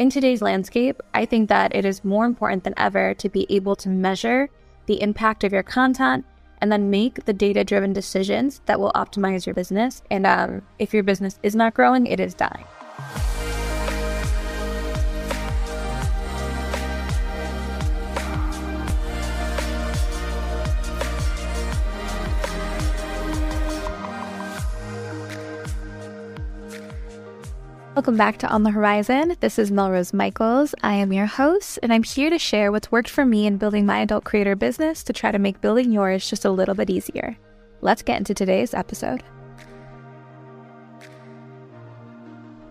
in today's landscape, I think that it is more important than ever to be able to measure the impact of your content and then make the data driven decisions that will optimize your business. And um, if your business is not growing, it is dying. Welcome back to On the Whorizon. This is MelRose Michaels. I am your host, and I'm here to share what's worked for me in building my adult creator business to try to make building yours just a little bit easier. Let's get into today's episode.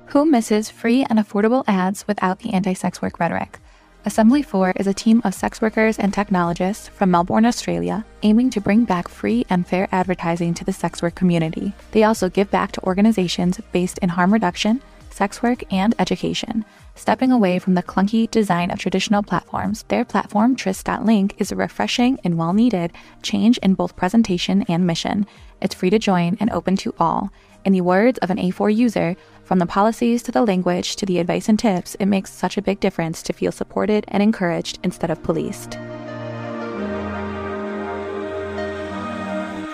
Who misses free and affordable ads without the anti sex work rhetoric? AssemblyFour is a team of sex workers and technologists from Melbourne, Australia, aiming to bring back free and fair advertising to the sex work community. They also give back to organizations based in harm reduction sex work, and education. Stepping away from the clunky design of traditional platforms, their platform, Tryst.link, is a refreshing and well needed change in both presentation and mission. It's free to join and open to all. In the words of an A4 user, from the policies to the language to the advice and tips, it makes such a big difference to feel supported and encouraged instead of policed.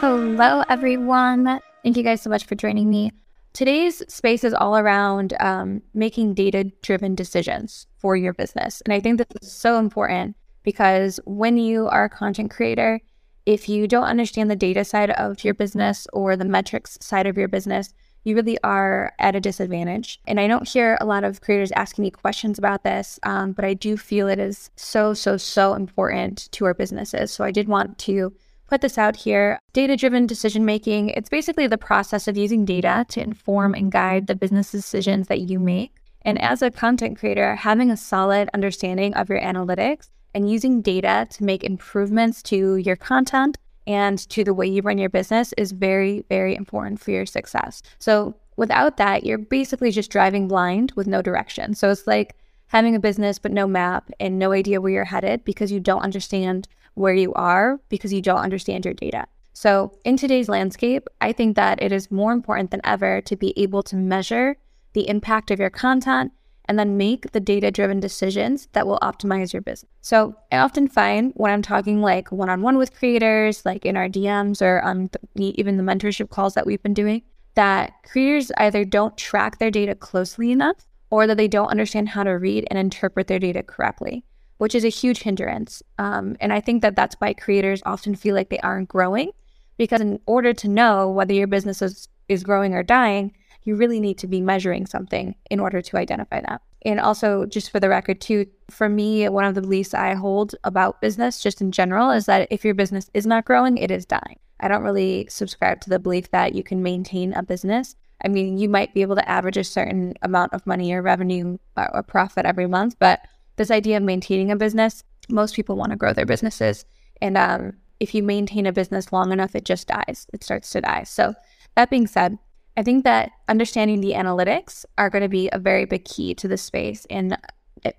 Hello, everyone. Thank you guys so much for joining me. Today's space is all around um, making data driven decisions for your business. And I think this is so important because when you are a content creator, if you don't understand the data side of your business or the metrics side of your business, you really are at a disadvantage. And I don't hear a lot of creators asking me questions about this, um, but I do feel it is so, so, so important to our businesses. So I did want to put this out here. Data driven decision making, it's basically the process of using data to inform and guide the business decisions that you make. And as a content creator, having a solid understanding of your analytics and using data to make improvements to your content and to the way you run your business is very, very important for your success. So, without that, you're basically just driving blind with no direction. So, it's like having a business but no map and no idea where you're headed because you don't understand where you are because you don't understand your data. So, in today's landscape, I think that it is more important than ever to be able to measure the impact of your content and then make the data driven decisions that will optimize your business. So, I often find when I'm talking like one on one with creators, like in our DMs or on the, even the mentorship calls that we've been doing, that creators either don't track their data closely enough or that they don't understand how to read and interpret their data correctly which is a huge hindrance. Um, and I think that that's why creators often feel like they aren't growing, because in order to know whether your business is, is growing or dying, you really need to be measuring something in order to identify that. And also, just for the record, too, for me, one of the beliefs I hold about business, just in general, is that if your business is not growing, it is dying. I don't really subscribe to the belief that you can maintain a business. I mean, you might be able to average a certain amount of money or revenue or profit every month, but this idea of maintaining a business, most people want to grow their businesses. And um, if you maintain a business long enough, it just dies. It starts to die. So, that being said, I think that understanding the analytics are going to be a very big key to this space and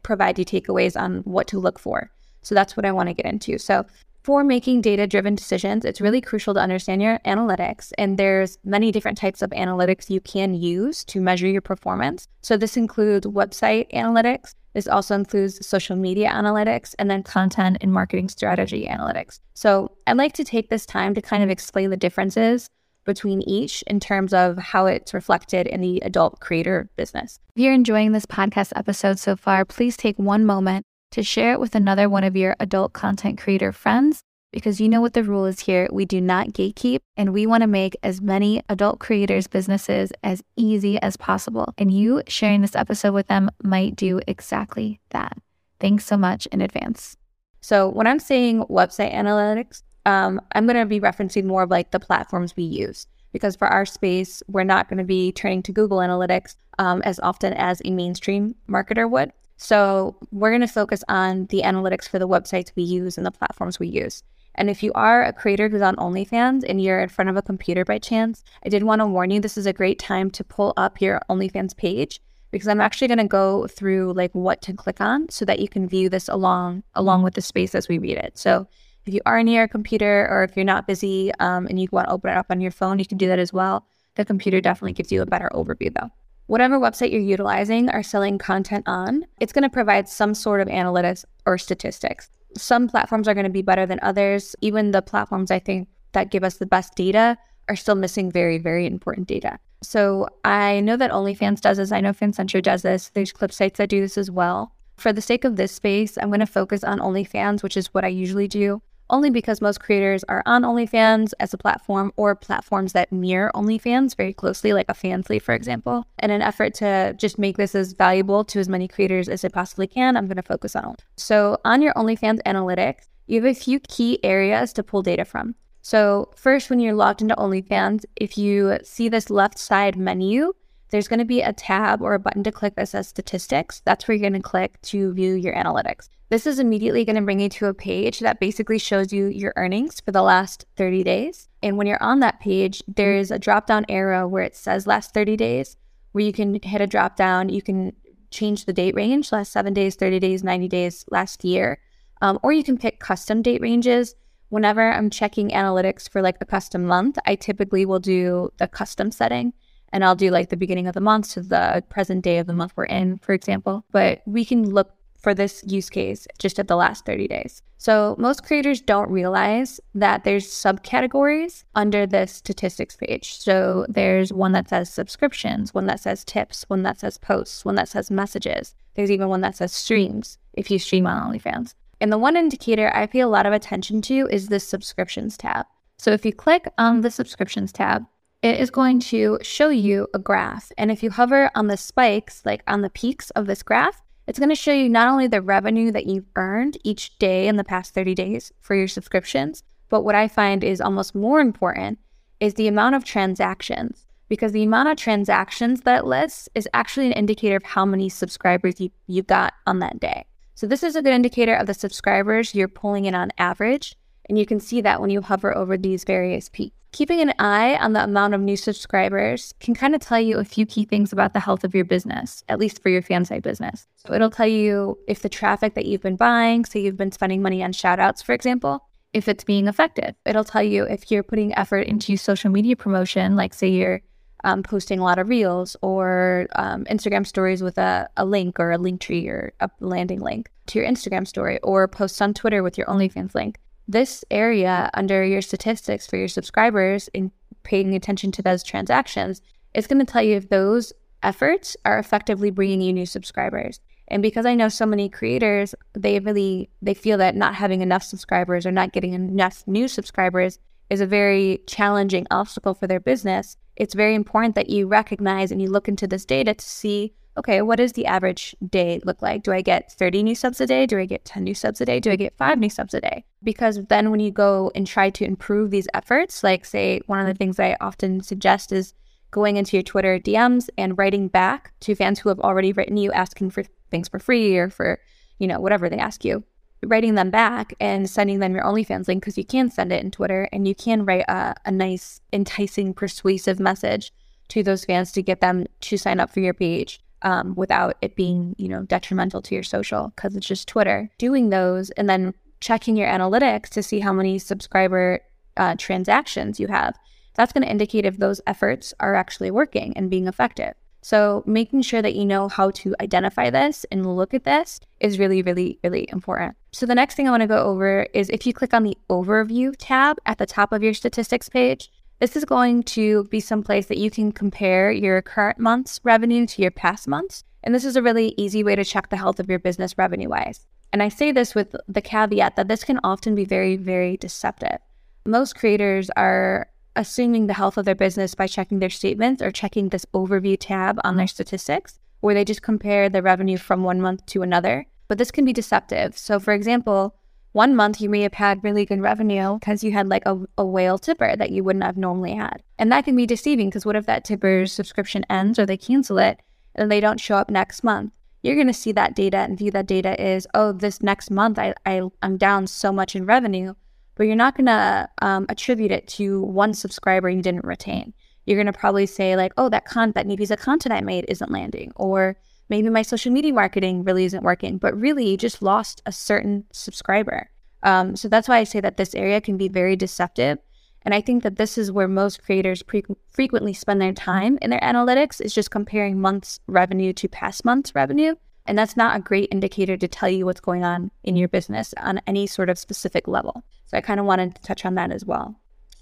provide you takeaways on what to look for. So, that's what I want to get into. So, for making data driven decisions, it's really crucial to understand your analytics. And there's many different types of analytics you can use to measure your performance. So this includes website analytics. This also includes social media analytics and then content and marketing strategy analytics. So I'd like to take this time to kind of explain the differences between each in terms of how it's reflected in the adult creator business. If you're enjoying this podcast episode so far, please take one moment to share it with another one of your adult content creator friends because you know what the rule is here. We do not gatekeep and we want to make as many adult creators' businesses as easy as possible. And you sharing this episode with them might do exactly that. Thanks so much in advance. So, when I'm saying website analytics, um, I'm going to be referencing more of like the platforms we use because for our space, we're not going to be turning to Google Analytics um, as often as a mainstream marketer would. So we're going to focus on the analytics for the websites we use and the platforms we use. And if you are a creator who's on OnlyFans and you're in front of a computer by chance, I did want to warn you this is a great time to pull up your OnlyFans page because I'm actually going to go through like what to click on so that you can view this along along with the space as we read it. So if you are near a computer or if you're not busy um, and you want to open it up on your phone, you can do that as well. The computer definitely gives you a better overview though. whatever website you're utilizing or selling content on, it's going to provide some sort of analytics or statistics. Some platforms are going to be better than others. Even the platforms I think that give us the best data are still missing very, very important data. So I know that OnlyFans does this. I know FanCentro does this. There's clip sites that do this as well. For the sake of this space, I'm going to focus on OnlyFans, which is what I usually do only because most creators are on OnlyFans as a platform or platforms that mirror OnlyFans very closely, like a Fansly, for example. In an effort to just make this as valuable to as many creators as I possibly can, I'm going to focus on. So, on your OnlyFans analytics, you have a few key areas to pull data from. So, first, when you're logged into OnlyFans, if you see this left side menu, there's going to be a tab or a button to click that says statistics. That's where you're going to click to view your analytics. This is immediately going to bring you to a page that basically shows you your earnings for the last 30 days. And when you're on that page, there's a drop down arrow where it says last 30 days, where you can hit a drop down. You can change the date range last seven days, 30 days, 90 days, last year. Um, or you can pick custom date ranges. Whenever I'm checking analytics for like a custom month, I typically will do the custom setting and I'll do like the beginning of the month to the present day of the month we're in, for example. But we can look for this use case just at the last 30 days. So most creators don't realize that there's subcategories under this statistics page. So there's one that says subscriptions, one that says tips, one that says posts, one that says messages. There's even one that says streams if you stream on OnlyFans. And the one indicator I pay a lot of attention to is the subscriptions tab. So if you click on the subscriptions tab, it is going to show you a graph. And if you hover on the spikes, like on the peaks of this graph, it's going to show you not only the revenue that you've earned each day in the past 30 days for your subscriptions, but what I find is almost more important is the amount of transactions. Because the amount of transactions that lists is actually an indicator of how many subscribers you, you got on that day. So, this is a good indicator of the subscribers you're pulling in on average. And you can see that when you hover over these various peaks. Keeping an eye on the amount of new subscribers can kind of tell you a few key things about the health of your business, at least for your fan site business. So it'll tell you if the traffic that you've been buying, say you've been spending money on shout outs, for example, if it's being effective. It'll tell you if you're putting effort into social media promotion, like say you're um, posting a lot of reels or um, Instagram stories with a, a link or a link tree or a landing link to your Instagram story, or posts on Twitter with your OnlyFans link this area under your statistics for your subscribers and paying attention to those transactions is going to tell you if those efforts are effectively bringing you new subscribers. And because I know so many creators, they really they feel that not having enough subscribers or not getting enough new subscribers is a very challenging obstacle for their business. It's very important that you recognize and you look into this data to see okay, what does the average day look like? Do I get 30 new subs a day? Do I get 10 new subs a day? Do I get five new subs a day? Because then when you go and try to improve these efforts, like say, one of the mm-hmm. things I often suggest is going into your Twitter DMs and writing back to fans who have already written you asking for things for free or for, you know, whatever they ask you. Writing them back and sending them your OnlyFans link because you can send it in Twitter and you can write a, a nice, enticing, persuasive message to those fans to get them to sign up for your page um, without it being, you know, detrimental to your social because it's just Twitter. Doing those and then checking your analytics to see how many subscriber uh, transactions you have. That's going to indicate if those efforts are actually working and being effective. So, making sure that you know how to identify this and look at this is really, really, really important. So, the next thing I want to go over is if you click on the Overview tab at the top of your statistics page, this is going to be some place that you can compare your current month's revenue to your past months. And this is a really easy way to check the health of your business revenue wise. And I say this with the caveat that this can often be very, very deceptive. Most creators are assuming the health of their business by checking their statements or checking this overview tab on their statistics, where they just compare the revenue from one month to another. But this can be deceptive. So, for example, one month you may have had really good revenue because you had like a, a whale tipper that you wouldn't have normally had. And that can be deceiving because what if that tipper's subscription ends or they cancel it and they don't show up next month? You're going to see that data and view that data is, oh, this next month I, I, I'm down so much in revenue, but you're not going to um, attribute it to one subscriber you didn't retain. You're going to probably say, like, oh, that con that new piece of content I made isn't landing, or maybe my social media marketing really isn't working, but really you just lost a certain subscriber. Um, so that's why I say that this area can be very deceptive. And I think that this is where most creators pre- frequently spend their time in their analytics is just comparing months revenue to past months revenue. And that's not a great indicator to tell you what's going on in your business on any sort of specific level. So I kind of wanted to touch on that as well.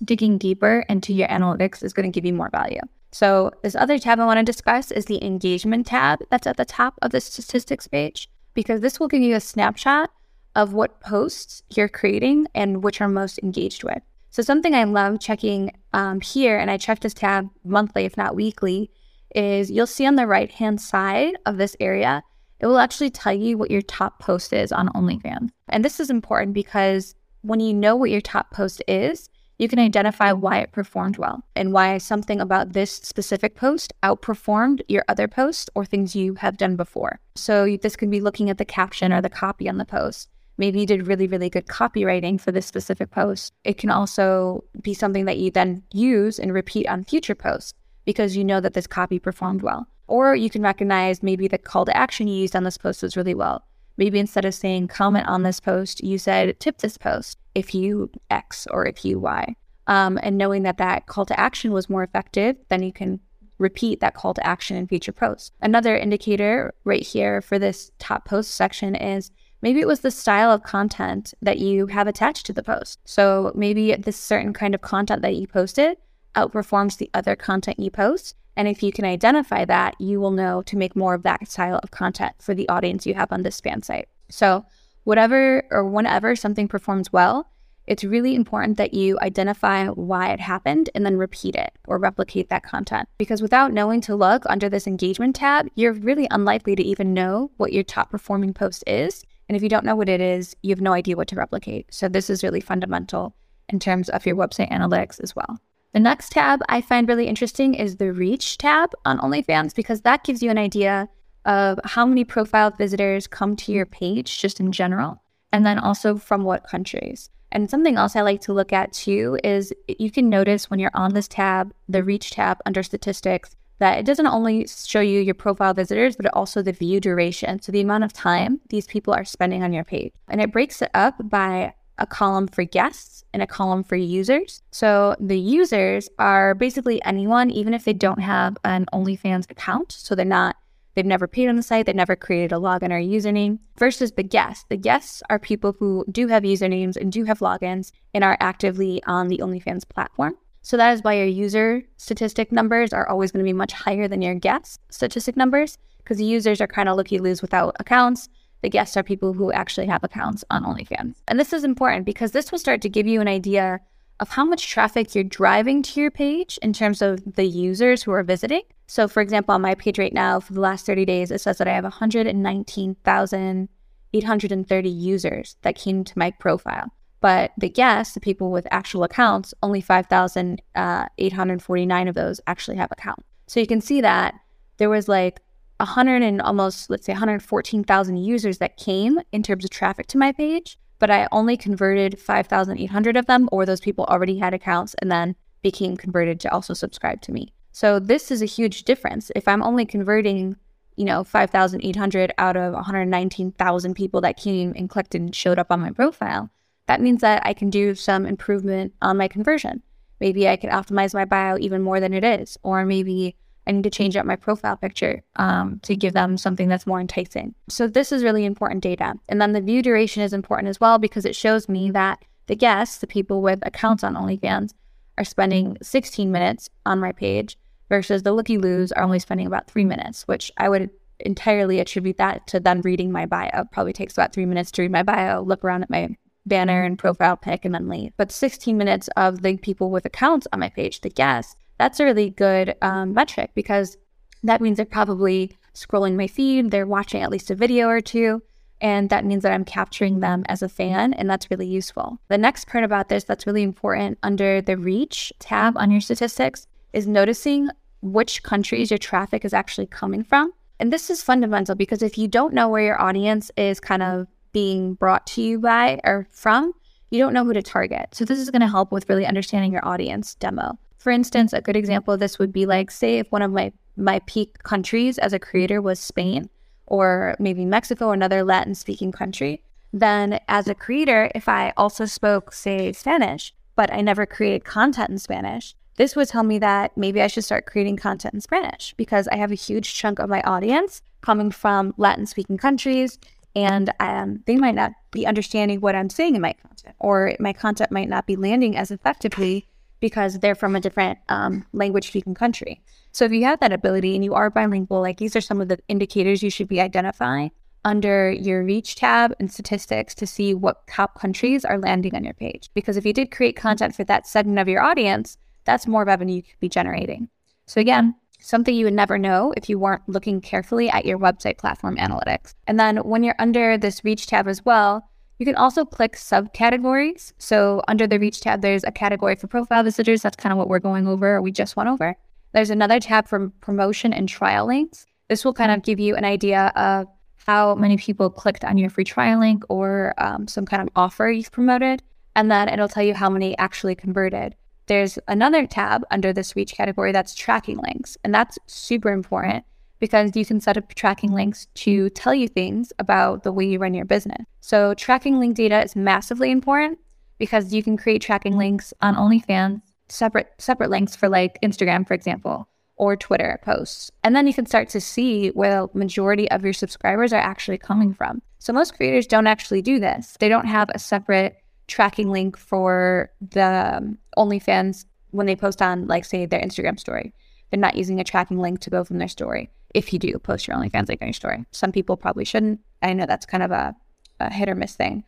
Digging deeper into your analytics is going to give you more value. So, this other tab I want to discuss is the engagement tab that's at the top of the statistics page, because this will give you a snapshot of what posts you're creating and which are most engaged with. So, something I love checking um, here, and I check this tab monthly, if not weekly, is you'll see on the right hand side of this area, it will actually tell you what your top post is on OnlyFans. And this is important because when you know what your top post is, you can identify why it performed well and why something about this specific post outperformed your other posts or things you have done before. So, this could be looking at the caption or the copy on the post. Maybe you did really, really good copywriting for this specific post. It can also be something that you then use and repeat on future posts because you know that this copy performed well. Or you can recognize maybe the call to action you used on this post was really well. Maybe instead of saying comment on this post, you said tip this post if you X or if you Y. Um, and knowing that that call to action was more effective, then you can repeat that call to action in future posts. Another indicator right here for this top post section is maybe it was the style of content that you have attached to the post. So maybe this certain kind of content that you posted outperforms the other content you post. And if you can identify that, you will know to make more of that style of content for the audience you have on this fan site. So, whatever or whenever something performs well, it's really important that you identify why it happened and then repeat it or replicate that content. Because without knowing to look under this engagement tab, you're really unlikely to even know what your top performing post is. And if you don't know what it is, you have no idea what to replicate. So, this is really fundamental in terms of your website analytics as well. The next tab I find really interesting is the Reach tab on OnlyFans because that gives you an idea of how many profile visitors come to your page just in general, and then also from what countries. And something else I like to look at too is you can notice when you're on this tab, the Reach tab under statistics, that it doesn't only show you your profile visitors, but also the view duration. So the amount of time these people are spending on your page. And it breaks it up by a column for guests and a column for users. So the users are basically anyone, even if they don't have an OnlyFans account. So they're not, they've never paid on the site, they've never created a login or a username. Versus the guests. The guests are people who do have usernames and do have logins and are actively on the OnlyFans platform. So that is why your user statistic numbers are always going to be much higher than your guest statistic numbers because the users are kind of looky loos without accounts the guests are people who actually have accounts on OnlyFans. And this is important because this will start to give you an idea of how much traffic you're driving to your page in terms of the users who are visiting. So, for example, on my page right now, for the last 30 days, it says that I have 119,830 users that came to my profile. But the guests, the people with actual accounts, only 5,849 uh, of those actually have accounts. So you can see that there was like 100 and almost, let's say 114,000 users that came in terms of traffic to my page, but I only converted 5,800 of them, or those people already had accounts and then became converted to also subscribe to me. So this is a huge difference. If I'm only converting, you know, 5,800 out of 119,000 people that came and clicked and showed up on my profile, that means that I can do some improvement on my conversion. Maybe I can optimize my bio even more than it is, or maybe I need to change up my profile picture um, to give them something that's more enticing. So this is really important data. And then the view duration is important as well because it shows me that the guests, the people with accounts on OnlyFans, are spending 16 minutes on my page versus the looky loos are only spending about three minutes, which I would entirely attribute that to them reading my bio. Probably takes about three minutes to read my bio, look around at my banner and profile pic, and then leave. But 16 minutes of the people with accounts on my page, the guests, that's a really good um, metric because that means they're probably scrolling my feed, they're watching at least a video or two. And that means that I'm capturing them as a fan, and that's really useful. The next part about this that's really important under the reach tab on your statistics is noticing which countries your traffic is actually coming from. And this is fundamental because if you don't know where your audience is kind of being brought to you by or from, you don't know who to target. So, this is going to help with really understanding your audience demo. For instance, a good example of this would be like, say, if one of my my peak countries as a creator was Spain or maybe Mexico another Latin speaking country, then as a creator, if I also spoke, say, Spanish, but I never created content in Spanish, this would tell me that maybe I should start creating content in Spanish because I have a huge chunk of my audience coming from Latin speaking countries and um, they might not be understanding what I'm saying in my content, or my content might not be landing as effectively because they're from a different um, language speaking country. So if you have that ability and you are bilingual, like these are some of the indicators you should be identifying under your reach tab and statistics to see what top countries are landing on your page. Because if you did create content for that segment of your audience, that's more revenue you could be generating. So again, something you would never know if you weren't looking carefully at your website platform analytics. And then when you're under this reach tab as well, you can also click subcategories. So under the reach tab, there's a category for profile visitors. That's kind of what we're going over, or we just went over. There's another tab for promotion and trial links. This will kind of give you an idea of how many people clicked on your free trial link or um, some kind of offer you've promoted. And then it'll tell you how many actually converted. There's another tab under this reach category that's tracking links. And that's super important because you can set up tracking links to tell you things about the way you run your business. So, tracking link data is massively important because you can create tracking links on OnlyFans, separate separate links for like Instagram, for example, or Twitter posts. And then you can start to see where the majority of your subscribers are actually coming from. So most creators don't actually do this. They don't have a separate tracking link for the um, OnlyFans when they post on, like, say, their Instagram story. They're not using a tracking link to go from their story. If you do post your OnlyFans link on your story, some people probably shouldn't. I know that's kind of a, a hit or miss thing.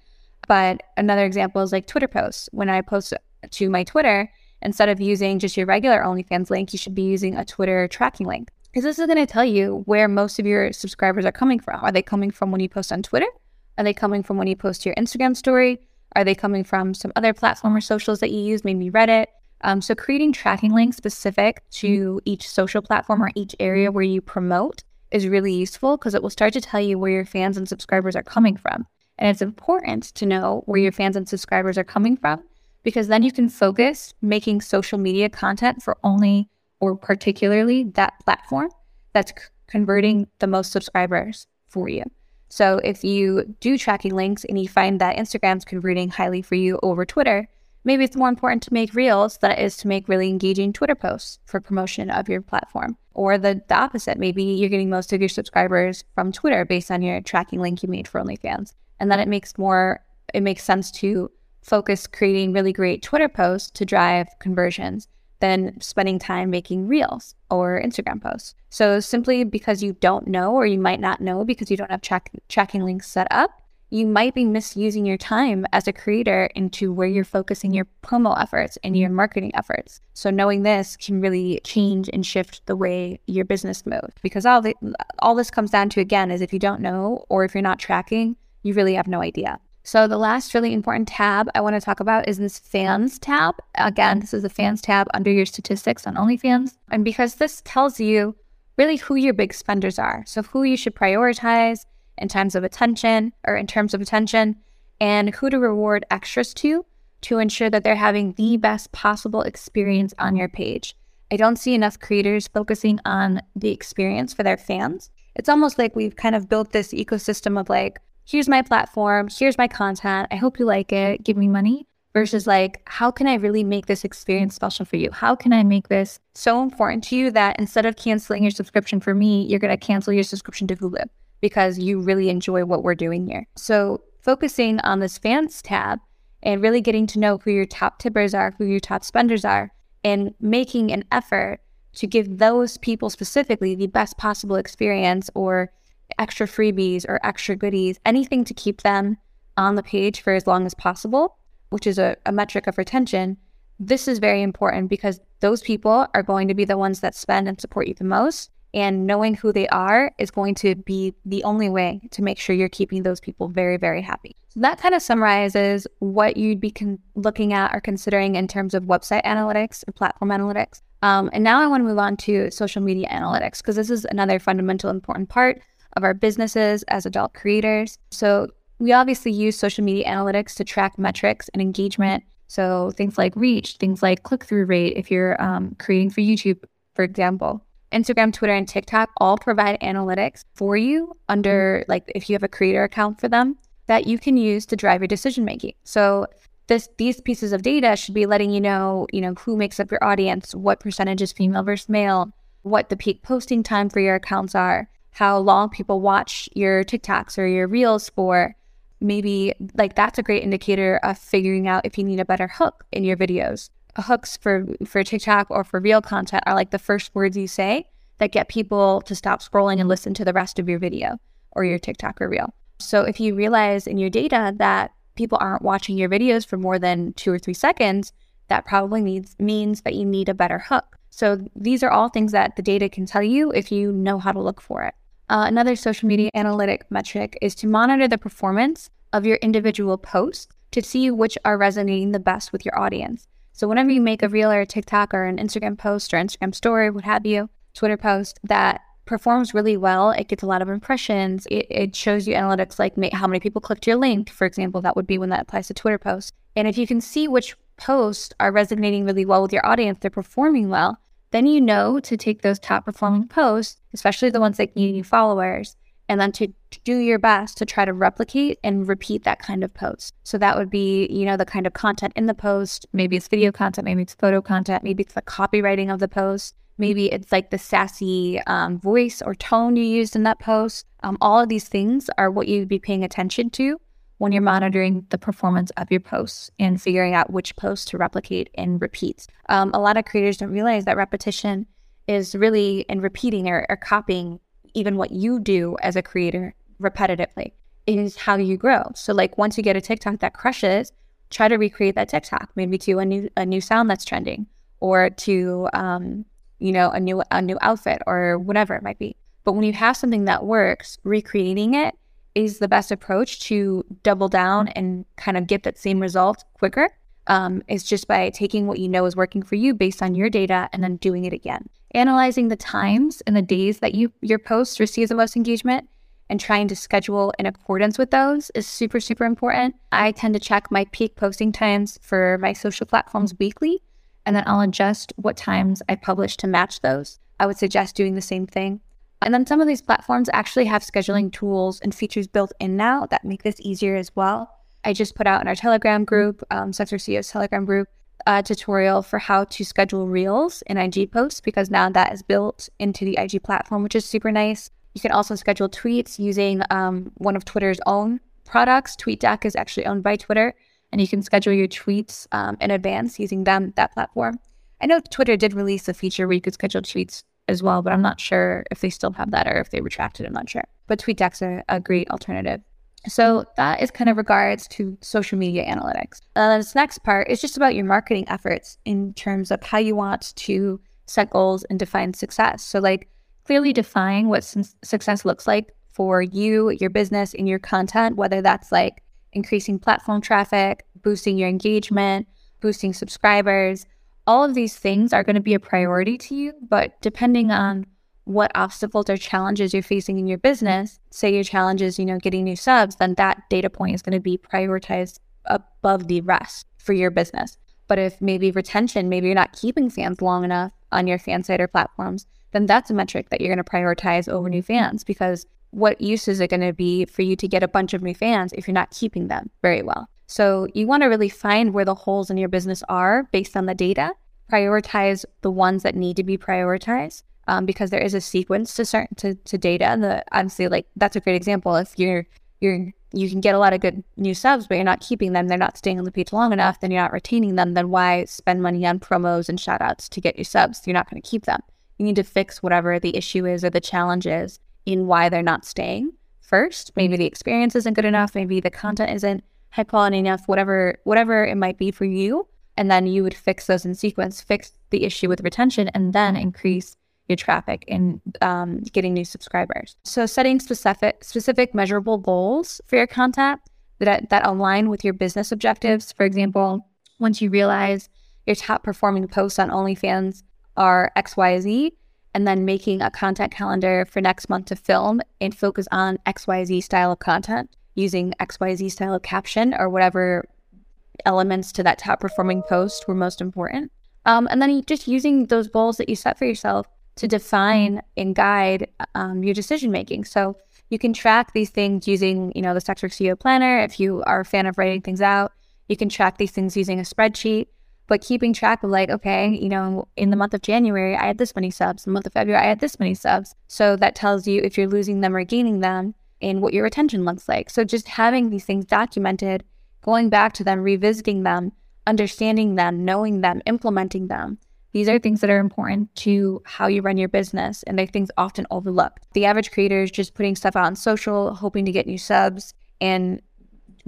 But another example is like Twitter posts. When I post to my Twitter, instead of using just your regular OnlyFans link, you should be using a Twitter tracking link. Because this is going to tell you where most of your subscribers are coming from. Are they coming from when you post on Twitter? Are they coming from when you post to your Instagram story? Are they coming from some other platform or socials that you use, maybe Reddit? Um, so creating tracking links specific to each social platform or each area where you promote is really useful because it will start to tell you where your fans and subscribers are coming from. And it's important to know where your fans and subscribers are coming from because then you can focus making social media content for only or particularly that platform that's c- converting the most subscribers for you. So if you do tracking links and you find that Instagram's converting highly for you over Twitter, maybe it's more important to make reels than it is to make really engaging Twitter posts for promotion of your platform. Or the, the opposite, maybe you're getting most of your subscribers from Twitter based on your tracking link you made for OnlyFans. And then it makes more it makes sense to focus creating really great Twitter posts to drive conversions than spending time making reels or Instagram posts. So simply because you don't know, or you might not know because you don't have track- tracking links set up, you might be misusing your time as a creator into where you're focusing your promo efforts and your mm-hmm. marketing efforts. So knowing this can really change and shift the way your business moves. Because all the, all this comes down to again is if you don't know or if you're not tracking, you really have no idea. So the last really important tab I want to talk about is this fans tab. Again, this is the fans tab under your statistics on OnlyFans. And because this tells you really who your big spenders are. So who you should prioritize in terms of attention or in terms of attention and who to reward extras to to ensure that they're having the best possible experience on your page. I don't see enough creators focusing on the experience for their fans. It's almost like we've kind of built this ecosystem of like, here's my platform, here's my content. I hope you like it. Give me money. Versus like, how can I really make this experience special for you? How can I make this so important to you that instead of canceling your subscription for me, you're going to cancel your subscription to Hulu because you really enjoy what we're doing here. So focusing on this fans tab and really getting to know who your top tippers are, who your top spenders are, and making an effort to give those people specifically the best possible experience or extra freebies or extra goodies, anything to keep them on the page for as long as possible, which is a, a metric of retention. This is very important because those people are going to be the ones that spend and support you the most. And knowing who they are is going to be the only way to make sure you're keeping those people very, very happy. So that kind of summarizes what you'd be con- looking at or considering in terms of website analytics and platform analytics. Um, and now I want to move on to social media analytics because this is another fundamental important part of our businesses as adult creators. So we obviously use social media analytics to track metrics and engagement. So things like reach, things like click through rate, if you're um, creating for YouTube, for example. Instagram, Twitter, and TikTok all provide analytics for you under, mm-hmm. like, if you have a creator account for them that you can use to drive your decision making. So this these pieces of data should be letting you know, you know, who makes up your audience, what percentage is female versus male, what the peak posting time for your accounts are, how long people watch your TikToks or your reels for. Maybe like that's a great indicator of figuring out if you need a better hook in your videos. Hooks for for TikTok or for real content are like the first words you say that get people to stop scrolling and listen to the rest of your video or your TikTok or reel. So if you realize in your data that people aren't watching your videos for more than two or three seconds, that probably means means that you need a better hook. So these are all things that the data can tell you if you know how to look for it. Uh, another social media analytic metric is to monitor the performance of your individual posts to see which are resonating the best with your audience. So whenever you make a reel or a TikTok or an Instagram post or Instagram story, what have you, Twitter post that performs really well. It gets a lot of impressions. It, it shows you analytics like how many people clicked your link, for example. That would be when that applies to Twitter posts. And if you can see which posts are resonating really well with your audience, they're performing well, then you know to take those top performing posts, especially the ones that gain you followers, and then to do your best to try to replicate and repeat that kind of post. So that would be, you know, the kind of content in the post. Maybe it's video content, maybe it's photo content, maybe it's the copywriting of the post Maybe it's like the sassy um, voice or tone you used in that post. Um, all of these things are what you'd be paying attention to when you're monitoring the performance of your posts and figuring out which posts to replicate and repeat. Um, a lot of creators don't realize that repetition is really in repeating or, or copying even what you do as a creator repetitively is how you grow. So like once you get a TikTok that crushes, try to recreate that TikTok, maybe to a new a new sound that's trending, or to um, you know, a new a new outfit or whatever it might be. But when you have something that works, recreating it is the best approach to double down and kind of get that same result quicker. Um, just by taking what you know is working for you based on your data and then doing it again. Analyzing the times and the days that you your post receives the most engagement and trying to schedule in accordance with those is super, super important. I tend to check my peak posting times for my social platforms weekly and then I'll adjust what times I publish to match those. I would suggest doing the same thing. And then some of these platforms actually have scheduling tools and features built in now that make this easier as well. I just put out in our Telegram group, um, Sex Work CEO's Telegram group, a tutorial for how to schedule reels in IG posts because now that is built into the IG platform, which is super nice. You can also schedule tweets using um, one of Twitter's own products. TweetDeck is actually owned by Twitter and you can schedule your tweets um, in advance using them that platform. I know Twitter did release a feature where you could schedule tweets as well, but I'm not sure if they still have that or if they retracted. I'm not sure. But TweetDeck's a, a great alternative. So that is kind of regards to social media analytics. Uh, this next part is just about your marketing efforts in terms of how you want to set goals and define success. So like clearly define what success looks like for you, your business, and your content, whether that's like increasing platform traffic, boosting your engagement, boosting subscribers. All of these things are going to be a priority to you, but depending on what obstacles or challenges you're facing in your business, say your challenge is, you know, getting new subs, then that data point is going to be prioritized above the rest for your business. But if maybe retention, maybe you're not keeping fans long enough on your fan site or platforms, then that's a metric that you're going to prioritize over new fans because what use is it going to be for you to get a bunch of new fans if you're not keeping them very well? So you want to really find where the holes in your business are based on the data, prioritize the ones that need to be prioritized. Um, because there is a sequence to certain to, to data. And the honestly, like that's a great example. If you're you're you can get a lot of good new subs, but you're not keeping them, they're not staying on the page long enough, then you're not retaining them, then why spend money on promos and shout outs to get your subs? You're not going to keep them. You need to fix whatever the issue is or the challenge is in why they're not staying first. Maybe the experience isn't good enough. Maybe the content isn't high quality enough, whatever, whatever it might be for you. And then you would fix those in sequence, fix the issue with retention, and then increase your traffic and um, getting new subscribers. So setting specific, specific measurable goals for your content that, that align with your business objectives. For example, once you realize your top performing posts on OnlyFans are XYZ, and then making a content calendar for next month to film and focus on XYZ style of content using XYZ style of caption or whatever elements to that top performing post were most important. Um, and then just using those goals that you set for yourself to define and guide um, your decision making. So you can track these things using, you know, the Sex Work CEO Planner. If you are a fan of writing things out, You can track these things using a spreadsheet, but keeping track of like, okay, you know, in the month of January, I had this many subs. In the month of February, I had this many subs. So that tells you if you're losing them or gaining them and what your retention looks like. So just having these things documented, going back to them, revisiting them, understanding them, knowing them, implementing them. These are things that are important to how you run your business, and they're things often overlooked. The average creator is just putting stuff out on social, hoping to get new subs, and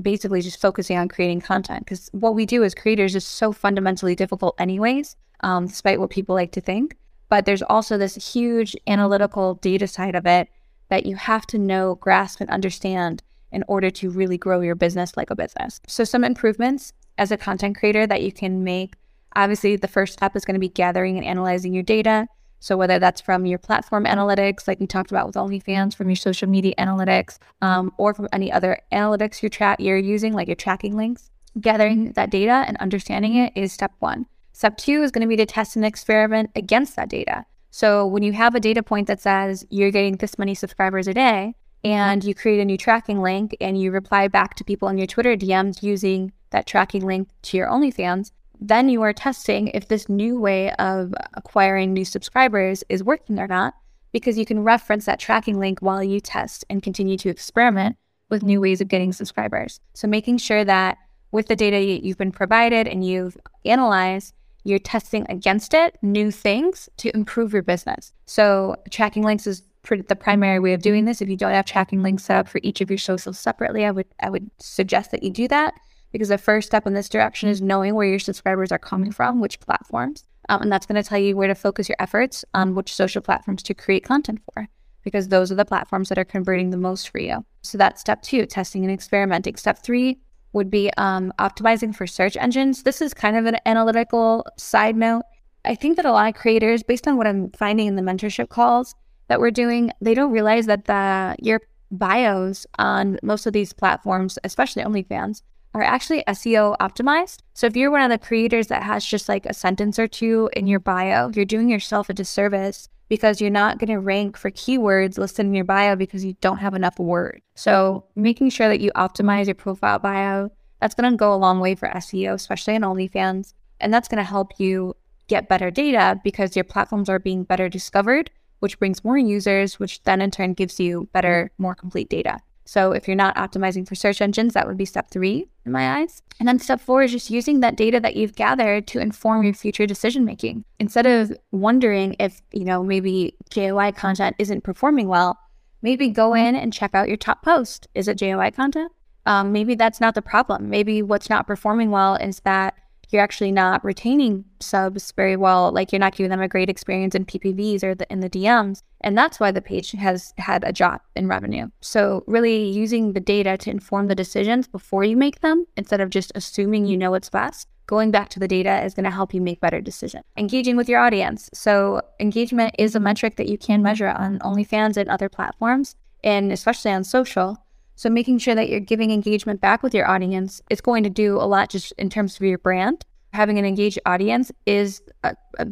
basically just focusing on creating content. Because what we do as creators is so fundamentally difficult, anyways, um, despite what people like to think. But there's also this huge analytical data side of it that you have to know, grasp, and understand in order to really grow your business like a business. So, some improvements as a content creator that you can make. Obviously, the first step is going to be gathering and analyzing your data. So, whether that's from your platform analytics, like we talked about with OnlyFans, from your social media analytics, um, or from any other analytics you're, tra- you're using, like your tracking links, gathering that data and understanding it is step one. Step two is going to be to test and experiment against that data. So, when you have a data point that says you're getting this many subscribers a day, and you create a new tracking link and you reply back to people on your Twitter DMs using that tracking link to your OnlyFans, then you are testing if this new way of acquiring new subscribers is working or not, because you can reference that tracking link while you test and continue to experiment with new ways of getting subscribers. So making sure that with the data you've been provided and you've analyzed, you're testing against it new things to improve your business. So tracking links is the primary way of doing this. If you don't have tracking links set up for each of your socials separately, I would I would suggest that you do that because the first step in this direction is knowing where your subscribers are coming from, which platforms. Um, and that's going to tell you where to focus your efforts on which social platforms to create content for, because those are the platforms that are converting the most for you. So that's step two, testing and experimenting. Step three would be um, optimizing for search engines. This is kind of an analytical side note. I think that a lot of creators, based on what I'm finding in the mentorship calls that we're doing, they don't realize that the your bios on most of these platforms, especially OnlyFans, are actually SEO optimized. So if you're one of the creators that has just like a sentence or two in your bio, you're doing yourself a disservice because you're not going to rank for keywords listed in your bio because you don't have enough words. So making sure that you optimize your profile bio, that's going to go a long way for SEO, especially in OnlyFans. And that's going to help you get better data because your platforms are being better discovered, which brings more users, which then in turn gives you better, more complete data. So if you're not optimizing for search engines, that would be step three in my eyes. And then step four is just using that data that you've gathered to inform your future decision making. Instead of wondering if, you know, maybe JOI content isn't performing well, maybe go in and check out your top post. Is it JOI content? Um, maybe that's not the problem. Maybe what's not performing well is that you're actually not retaining subs very well. Like you're not giving them a great experience in PPVs or the, in the DMs. And that's why the page has had a drop in revenue. So, really using the data to inform the decisions before you make them instead of just assuming you know what's best. Going back to the data is going to help you make better decisions. Engaging with your audience. So, engagement is a metric that you can measure on OnlyFans and other platforms, and especially on social. So making sure that you're giving engagement back with your audience is going to do a lot just in terms of your brand. Having an engaged audience is a, a,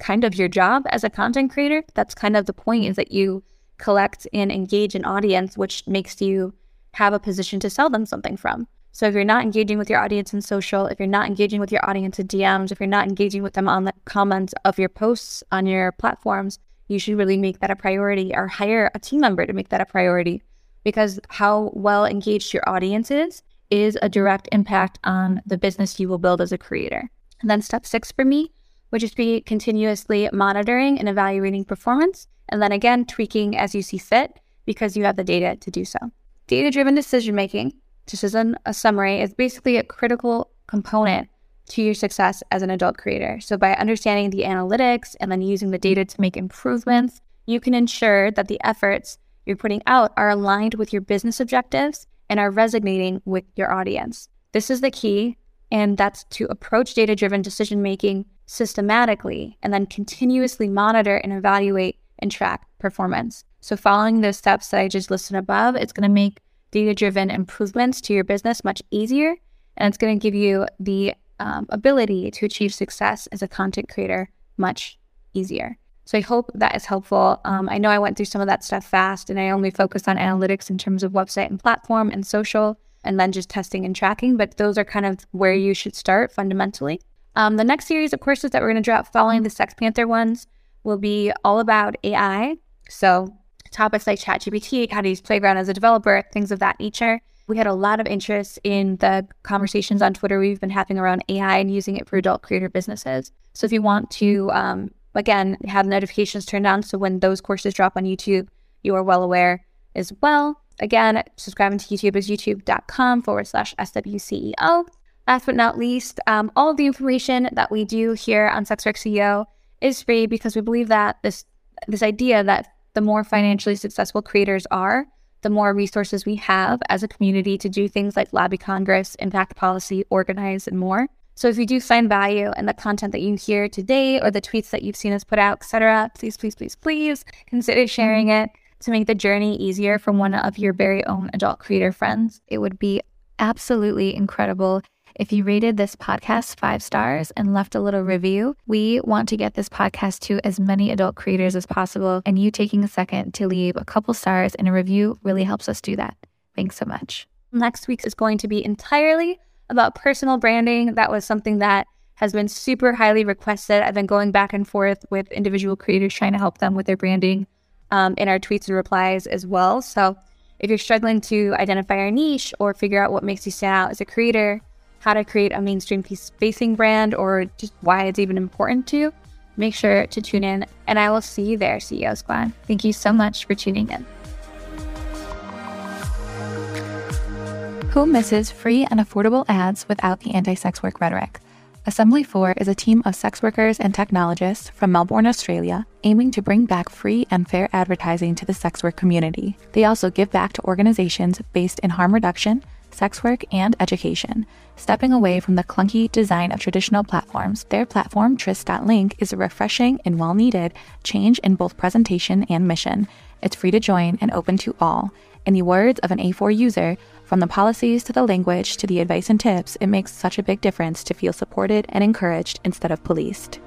kind of your job as a content creator. That's kind of the point is that you collect and engage an audience, which makes you have a position to sell them something from. So if you're not engaging with your audience in social, if you're not engaging with your audience in DMs, if you're not engaging with them on the comments of your posts on your platforms, you should really make that a priority or hire a team member to make that a priority because how well engaged your audience is is a mm-hmm. direct impact on the business you will build as a creator. And then step six for me would just be continuously monitoring and evaluating performance. And then again, tweaking as you see fit because you have the data to do so. Data driven decision making, just as an, a summary, is basically a critical component to your success as an adult creator. So, by understanding the analytics and then using the mm-hmm. data to make improvements, you can ensure that the efforts you're putting out are aligned with your business objectives and are resonating with your audience. This is the key, and that's to approach data driven decision making systematically and then continuously monitor and evaluate and track performance. So, following those steps that I just listed above, it's going to make data driven improvements to your business much easier, and it's going to give you the um, ability to achieve success as a content creator much easier. So I hope that is helpful. Um, I know I went through some of that stuff fast and I only focused on analytics in terms of website and platform and social. and then just testing and tracking. But those are kind of where you should start fundamentally. Um, the next series of courses that we're going to drop following the Sex Panther ones will be all about AI. So topics like ChatGPT, how to use Playground as a developer, things of that nature. We had a lot of interest in the conversations on Twitter we've been having around AI and using it for adult creator businesses. So if you want to, um, again, have notifications turned on so when those courses drop on YouTube, you are well aware as well. Again, subscribing to YouTube is youtube.com forward slash SWCEO. Last but not least, um, all of the information that we do here on Sex Work CEO is free because we believe that this this idea that the more financially successful creators are, the more resources we have as a community to do things like lobby Congress, impact policy, organize, and more. So if you do find value in the content that you hear today or the tweets that you've seen us put out, etc., please, please, please, please consider sharing mm-hmm. it to make the journey easier for one of your very own adult creator friends. It would be absolutely incredible if you rated this podcast five stars and left a little mm-hmm. review, we want to get this podcast to as many adult creators as possible. And you taking a second to leave a couple stars and a review really helps us do that. Thanks so much. Next week is going to be entirely about personal branding. That was something that has been super highly requested. I've been going back and forth with individual creators trying to help them with their branding um, in our tweets and replies as well. So if you're struggling to identify your niche or figure out what makes you stand out as a creator, how to create a mainstream facing brand or just why it's even important to make sure to tune in and I will see you there, CEO Squad. Thank you so much for tuning in. Who misses free and affordable ads without the anti sex work rhetoric? AssemblyFour is a team of sex workers and technologists from Melbourne, Australia, aiming to bring back free and fair advertising to the sex work community. They also give back to organizations based in harm reduction, sex work, and education, stepping away from the clunky design of traditional platforms. Their platform, Tryst.link, is a refreshing and well needed change in both presentation and mission. It's free to join and open to all. In the words of an A4 user, from the policies to the language to the advice and tips, it makes such a big difference to feel supported and encouraged instead of policed.